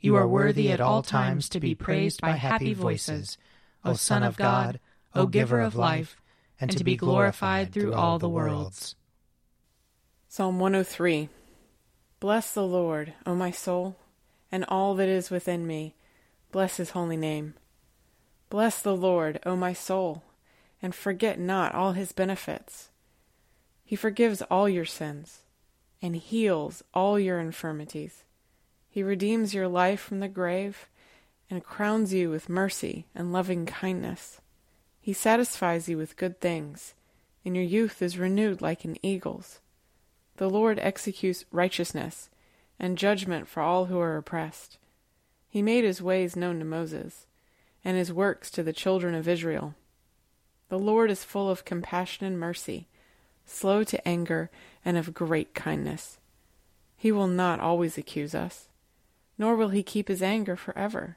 You are worthy at all times to be praised by happy voices, O Son of God, O Giver of life, and to be glorified through all the worlds. Psalm 103 Bless the Lord, O my soul, and all that is within me. Bless his holy name. Bless the Lord, O my soul, and forget not all his benefits. He forgives all your sins and heals all your infirmities he redeems your life from the grave and crowns you with mercy and loving kindness. He satisfies you with good things, and your youth is renewed like an eagle's. The Lord executes righteousness and judgment for all who are oppressed. He made his ways known to Moses, and his works to the children of Israel. The Lord is full of compassion and mercy, slow to anger, and of great kindness. He will not always accuse us nor will he keep his anger forever.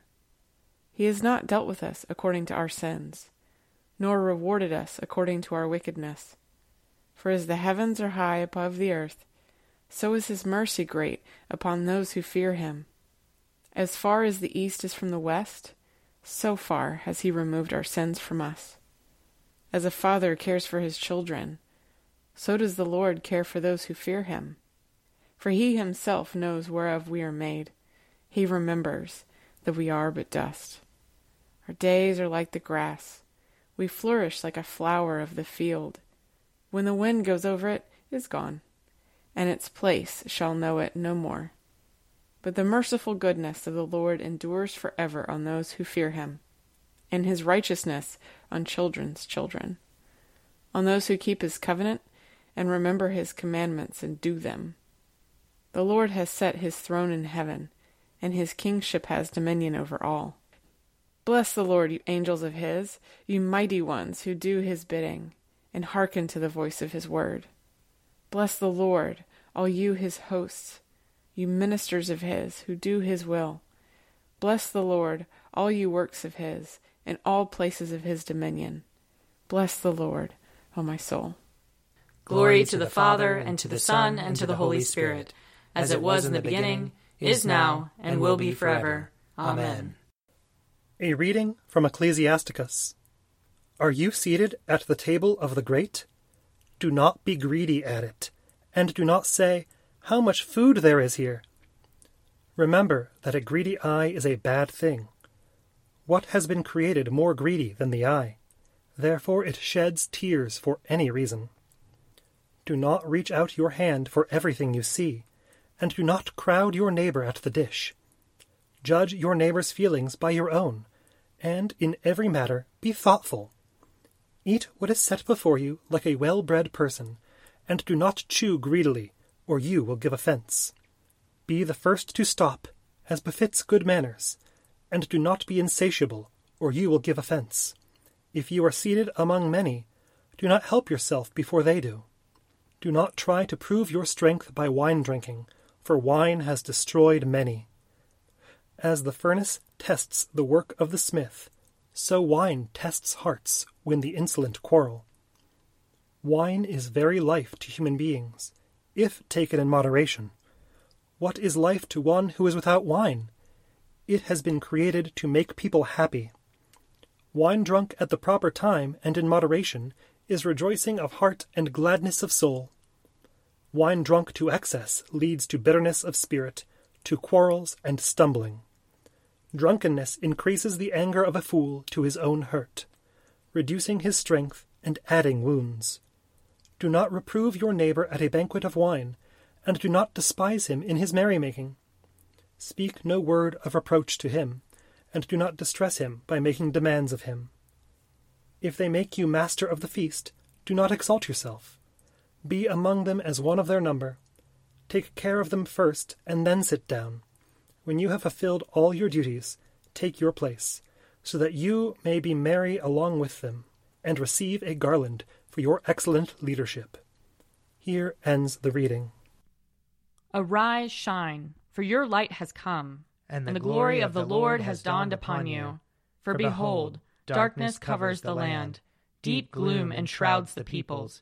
He has not dealt with us according to our sins, nor rewarded us according to our wickedness. For as the heavens are high above the earth, so is his mercy great upon those who fear him. As far as the east is from the west, so far has he removed our sins from us. As a father cares for his children, so does the Lord care for those who fear him. For he himself knows whereof we are made. He remembers that we are but dust. Our days are like the grass. We flourish like a flower of the field. When the wind goes over it, it is gone, and its place shall know it no more. But the merciful goodness of the Lord endures forever on those who fear him, and his righteousness on children's children, on those who keep his covenant and remember his commandments and do them. The Lord has set his throne in heaven and his kingship has dominion over all. Bless the Lord, you angels of his, you mighty ones who do his bidding, and hearken to the voice of his word. Bless the Lord, all you his hosts, you ministers of his, who do his will. Bless the Lord, all you works of his, in all places of his dominion. Bless the Lord, O my soul. Glory to the Father, and to the Son, and to the Holy Spirit, as it was in the beginning is now, and will be forever. Amen. A reading from Ecclesiasticus. Are you seated at the table of the great? Do not be greedy at it, and do not say, How much food there is here! Remember that a greedy eye is a bad thing. What has been created more greedy than the eye? Therefore it sheds tears for any reason. Do not reach out your hand for everything you see and do not crowd your neighbor at the dish. Judge your neighbor's feelings by your own, and in every matter be thoughtful. Eat what is set before you like a well bred person, and do not chew greedily, or you will give offense. Be the first to stop, as befits good manners, and do not be insatiable, or you will give offense. If you are seated among many, do not help yourself before they do. Do not try to prove your strength by wine drinking for wine has destroyed many. As the furnace tests the work of the smith, so wine tests hearts when the insolent quarrel. Wine is very life to human beings, if taken in moderation. What is life to one who is without wine? It has been created to make people happy. Wine drunk at the proper time and in moderation is rejoicing of heart and gladness of soul. Wine drunk to excess leads to bitterness of spirit, to quarrels and stumbling. Drunkenness increases the anger of a fool to his own hurt, reducing his strength and adding wounds. Do not reprove your neighbor at a banquet of wine, and do not despise him in his merrymaking. Speak no word of reproach to him, and do not distress him by making demands of him. If they make you master of the feast, do not exalt yourself. Be among them as one of their number. Take care of them first, and then sit down. When you have fulfilled all your duties, take your place, so that you may be merry along with them, and receive a garland for your excellent leadership. Here ends the reading. Arise, shine, for your light has come, and the, and the glory of the Lord has dawned upon you. For behold, darkness covers the land, deep gloom enshrouds the peoples.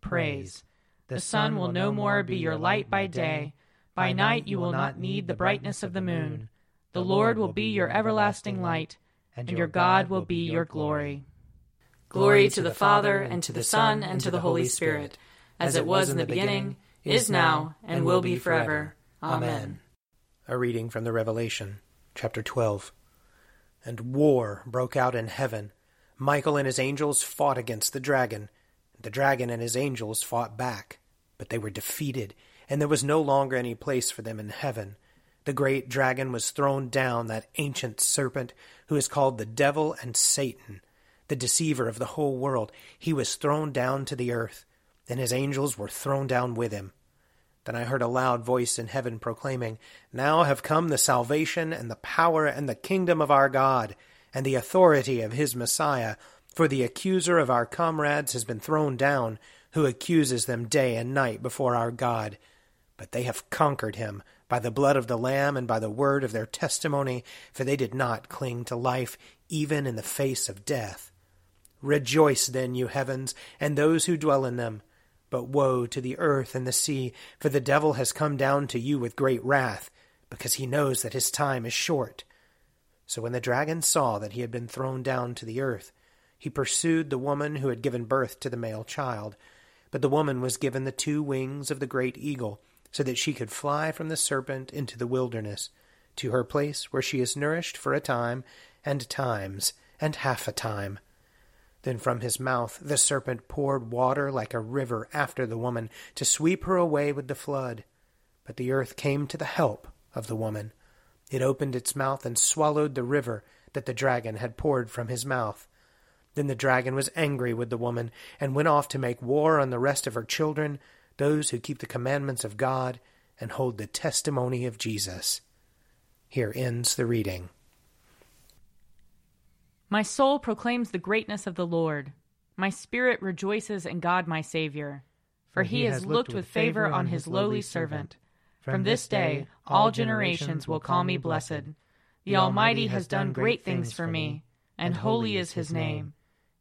praise. The sun will no more be your light by day. By night you will not need the brightness of the moon. The Lord will be your everlasting light, and your God will be your glory. Glory to the Father, and to the Son, and to the Holy Spirit, as it was in the beginning, is now, and will be forever. Amen. A reading from the Revelation, chapter 12. And war broke out in heaven. Michael and his angels fought against the dragon. The dragon and his angels fought back, but they were defeated, and there was no longer any place for them in heaven. The great dragon was thrown down, that ancient serpent, who is called the devil and Satan the deceiver of the whole world, he was thrown down to the earth, and his angels were thrown down with him. Then I heard a loud voice in heaven proclaiming, Now have come the salvation and the power and the kingdom of our God, and the authority of his Messiah, for the accuser of our comrades has been thrown down, who accuses them day and night before our God. But they have conquered him by the blood of the Lamb and by the word of their testimony, for they did not cling to life even in the face of death. Rejoice then, you heavens, and those who dwell in them. But woe to the earth and the sea, for the devil has come down to you with great wrath, because he knows that his time is short. So when the dragon saw that he had been thrown down to the earth, he pursued the woman who had given birth to the male child. But the woman was given the two wings of the great eagle, so that she could fly from the serpent into the wilderness, to her place where she is nourished for a time, and times, and half a time then from his mouth the serpent poured water like a river after the woman to sweep her away with the flood. But the earth came to the help of the woman. It opened its mouth and swallowed the river that the dragon had poured from his mouth. Then the dragon was angry with the woman and went off to make war on the rest of her children, those who keep the commandments of God and hold the testimony of Jesus. Here ends the reading. My soul proclaims the greatness of the Lord. My spirit rejoices in God my Saviour. For he has looked with favor on his lowly servant. From this day all generations will call me blessed. The Almighty has done great things for me, and holy is his name.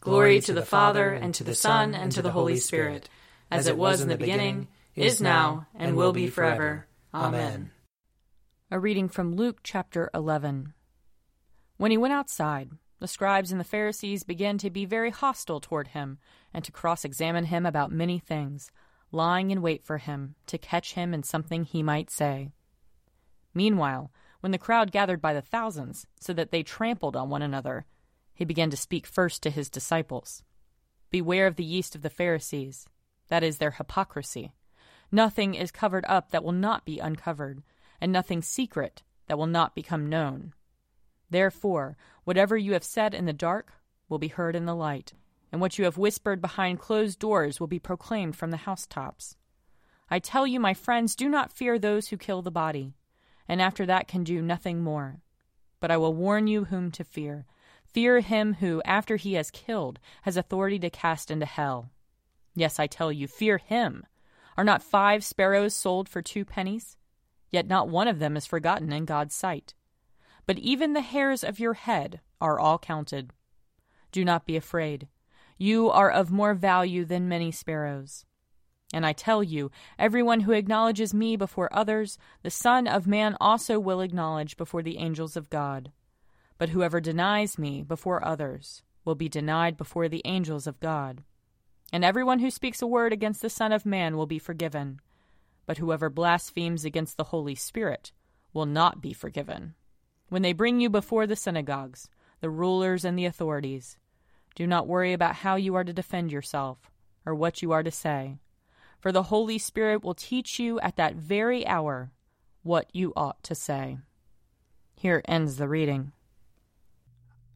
Glory to the Father, and to the Son, and to the Holy Spirit, as it was in the beginning, is now, and will be forever. Amen. A reading from Luke chapter 11. When he went outside, the scribes and the Pharisees began to be very hostile toward him and to cross examine him about many things, lying in wait for him to catch him in something he might say. Meanwhile, when the crowd gathered by the thousands, so that they trampled on one another, he began to speak first to his disciples Beware of the yeast of the Pharisees, that is, their hypocrisy. Nothing is covered up that will not be uncovered, and nothing secret that will not become known. Therefore, whatever you have said in the dark will be heard in the light, and what you have whispered behind closed doors will be proclaimed from the housetops. I tell you, my friends, do not fear those who kill the body, and after that can do nothing more. But I will warn you whom to fear. Fear him who, after he has killed, has authority to cast into hell. Yes, I tell you, fear him. Are not five sparrows sold for two pennies? Yet not one of them is forgotten in God's sight but even the hairs of your head are all counted. Do not be afraid. You are of more value than many sparrows. And I tell you, everyone who acknowledges me before others, the Son of Man also will acknowledge before the angels of God. But whoever denies me before others will be denied before the angels of God. And everyone who speaks a word against the Son of Man will be forgiven. But whoever blasphemes against the Holy Spirit will not be forgiven. When they bring you before the synagogues, the rulers, and the authorities, do not worry about how you are to defend yourself or what you are to say, for the Holy Spirit will teach you at that very hour what you ought to say. Here ends the reading.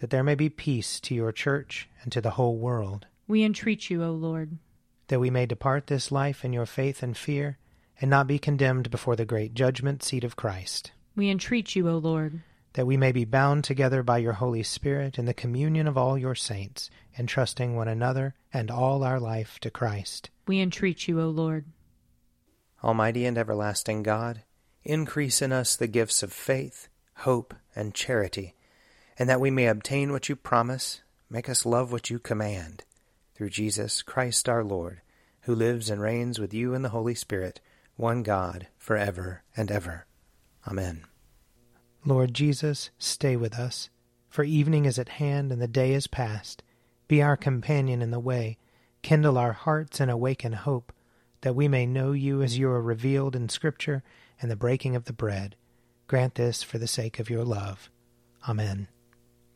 That there may be peace to your church and to the whole world. We entreat you, O Lord. That we may depart this life in your faith and fear, and not be condemned before the great judgment seat of Christ. We entreat you, O Lord that we may be bound together by your Holy Spirit in the communion of all your saints, entrusting one another and all our life to Christ. We entreat you, O Lord. Almighty and everlasting God, increase in us the gifts of faith, hope, and charity, and that we may obtain what you promise, make us love what you command. Through Jesus Christ our Lord, who lives and reigns with you in the Holy Spirit, one God, for ever and ever. Amen. Lord Jesus, stay with us, for evening is at hand and the day is past. Be our companion in the way, kindle our hearts and awaken hope, that we may know you as you are revealed in Scripture and the breaking of the bread. Grant this for the sake of your love. Amen.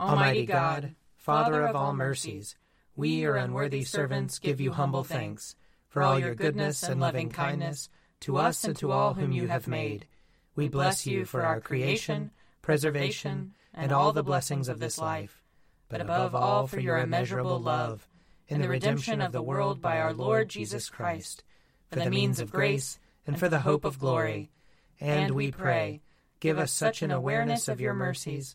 Almighty God, Father of all mercies, we, your unworthy servants, give you humble thanks for all your goodness and loving kindness to us and to all whom you have made. We bless you for our creation, preservation, and all the blessings of this life. but above all for your immeasurable love, in the redemption of the world by our Lord Jesus Christ, for the means of grace and for the hope of glory. And we pray, give us such an awareness of your mercies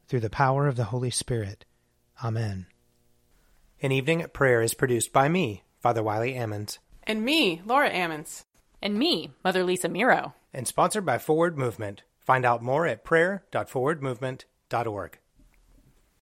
through the power of the Holy Spirit. Amen. An Evening at Prayer is produced by me, Father Wiley Ammons. And me, Laura Ammons. And me, Mother Lisa Miro. And sponsored by Forward Movement. Find out more at prayer.forwardmovement.org.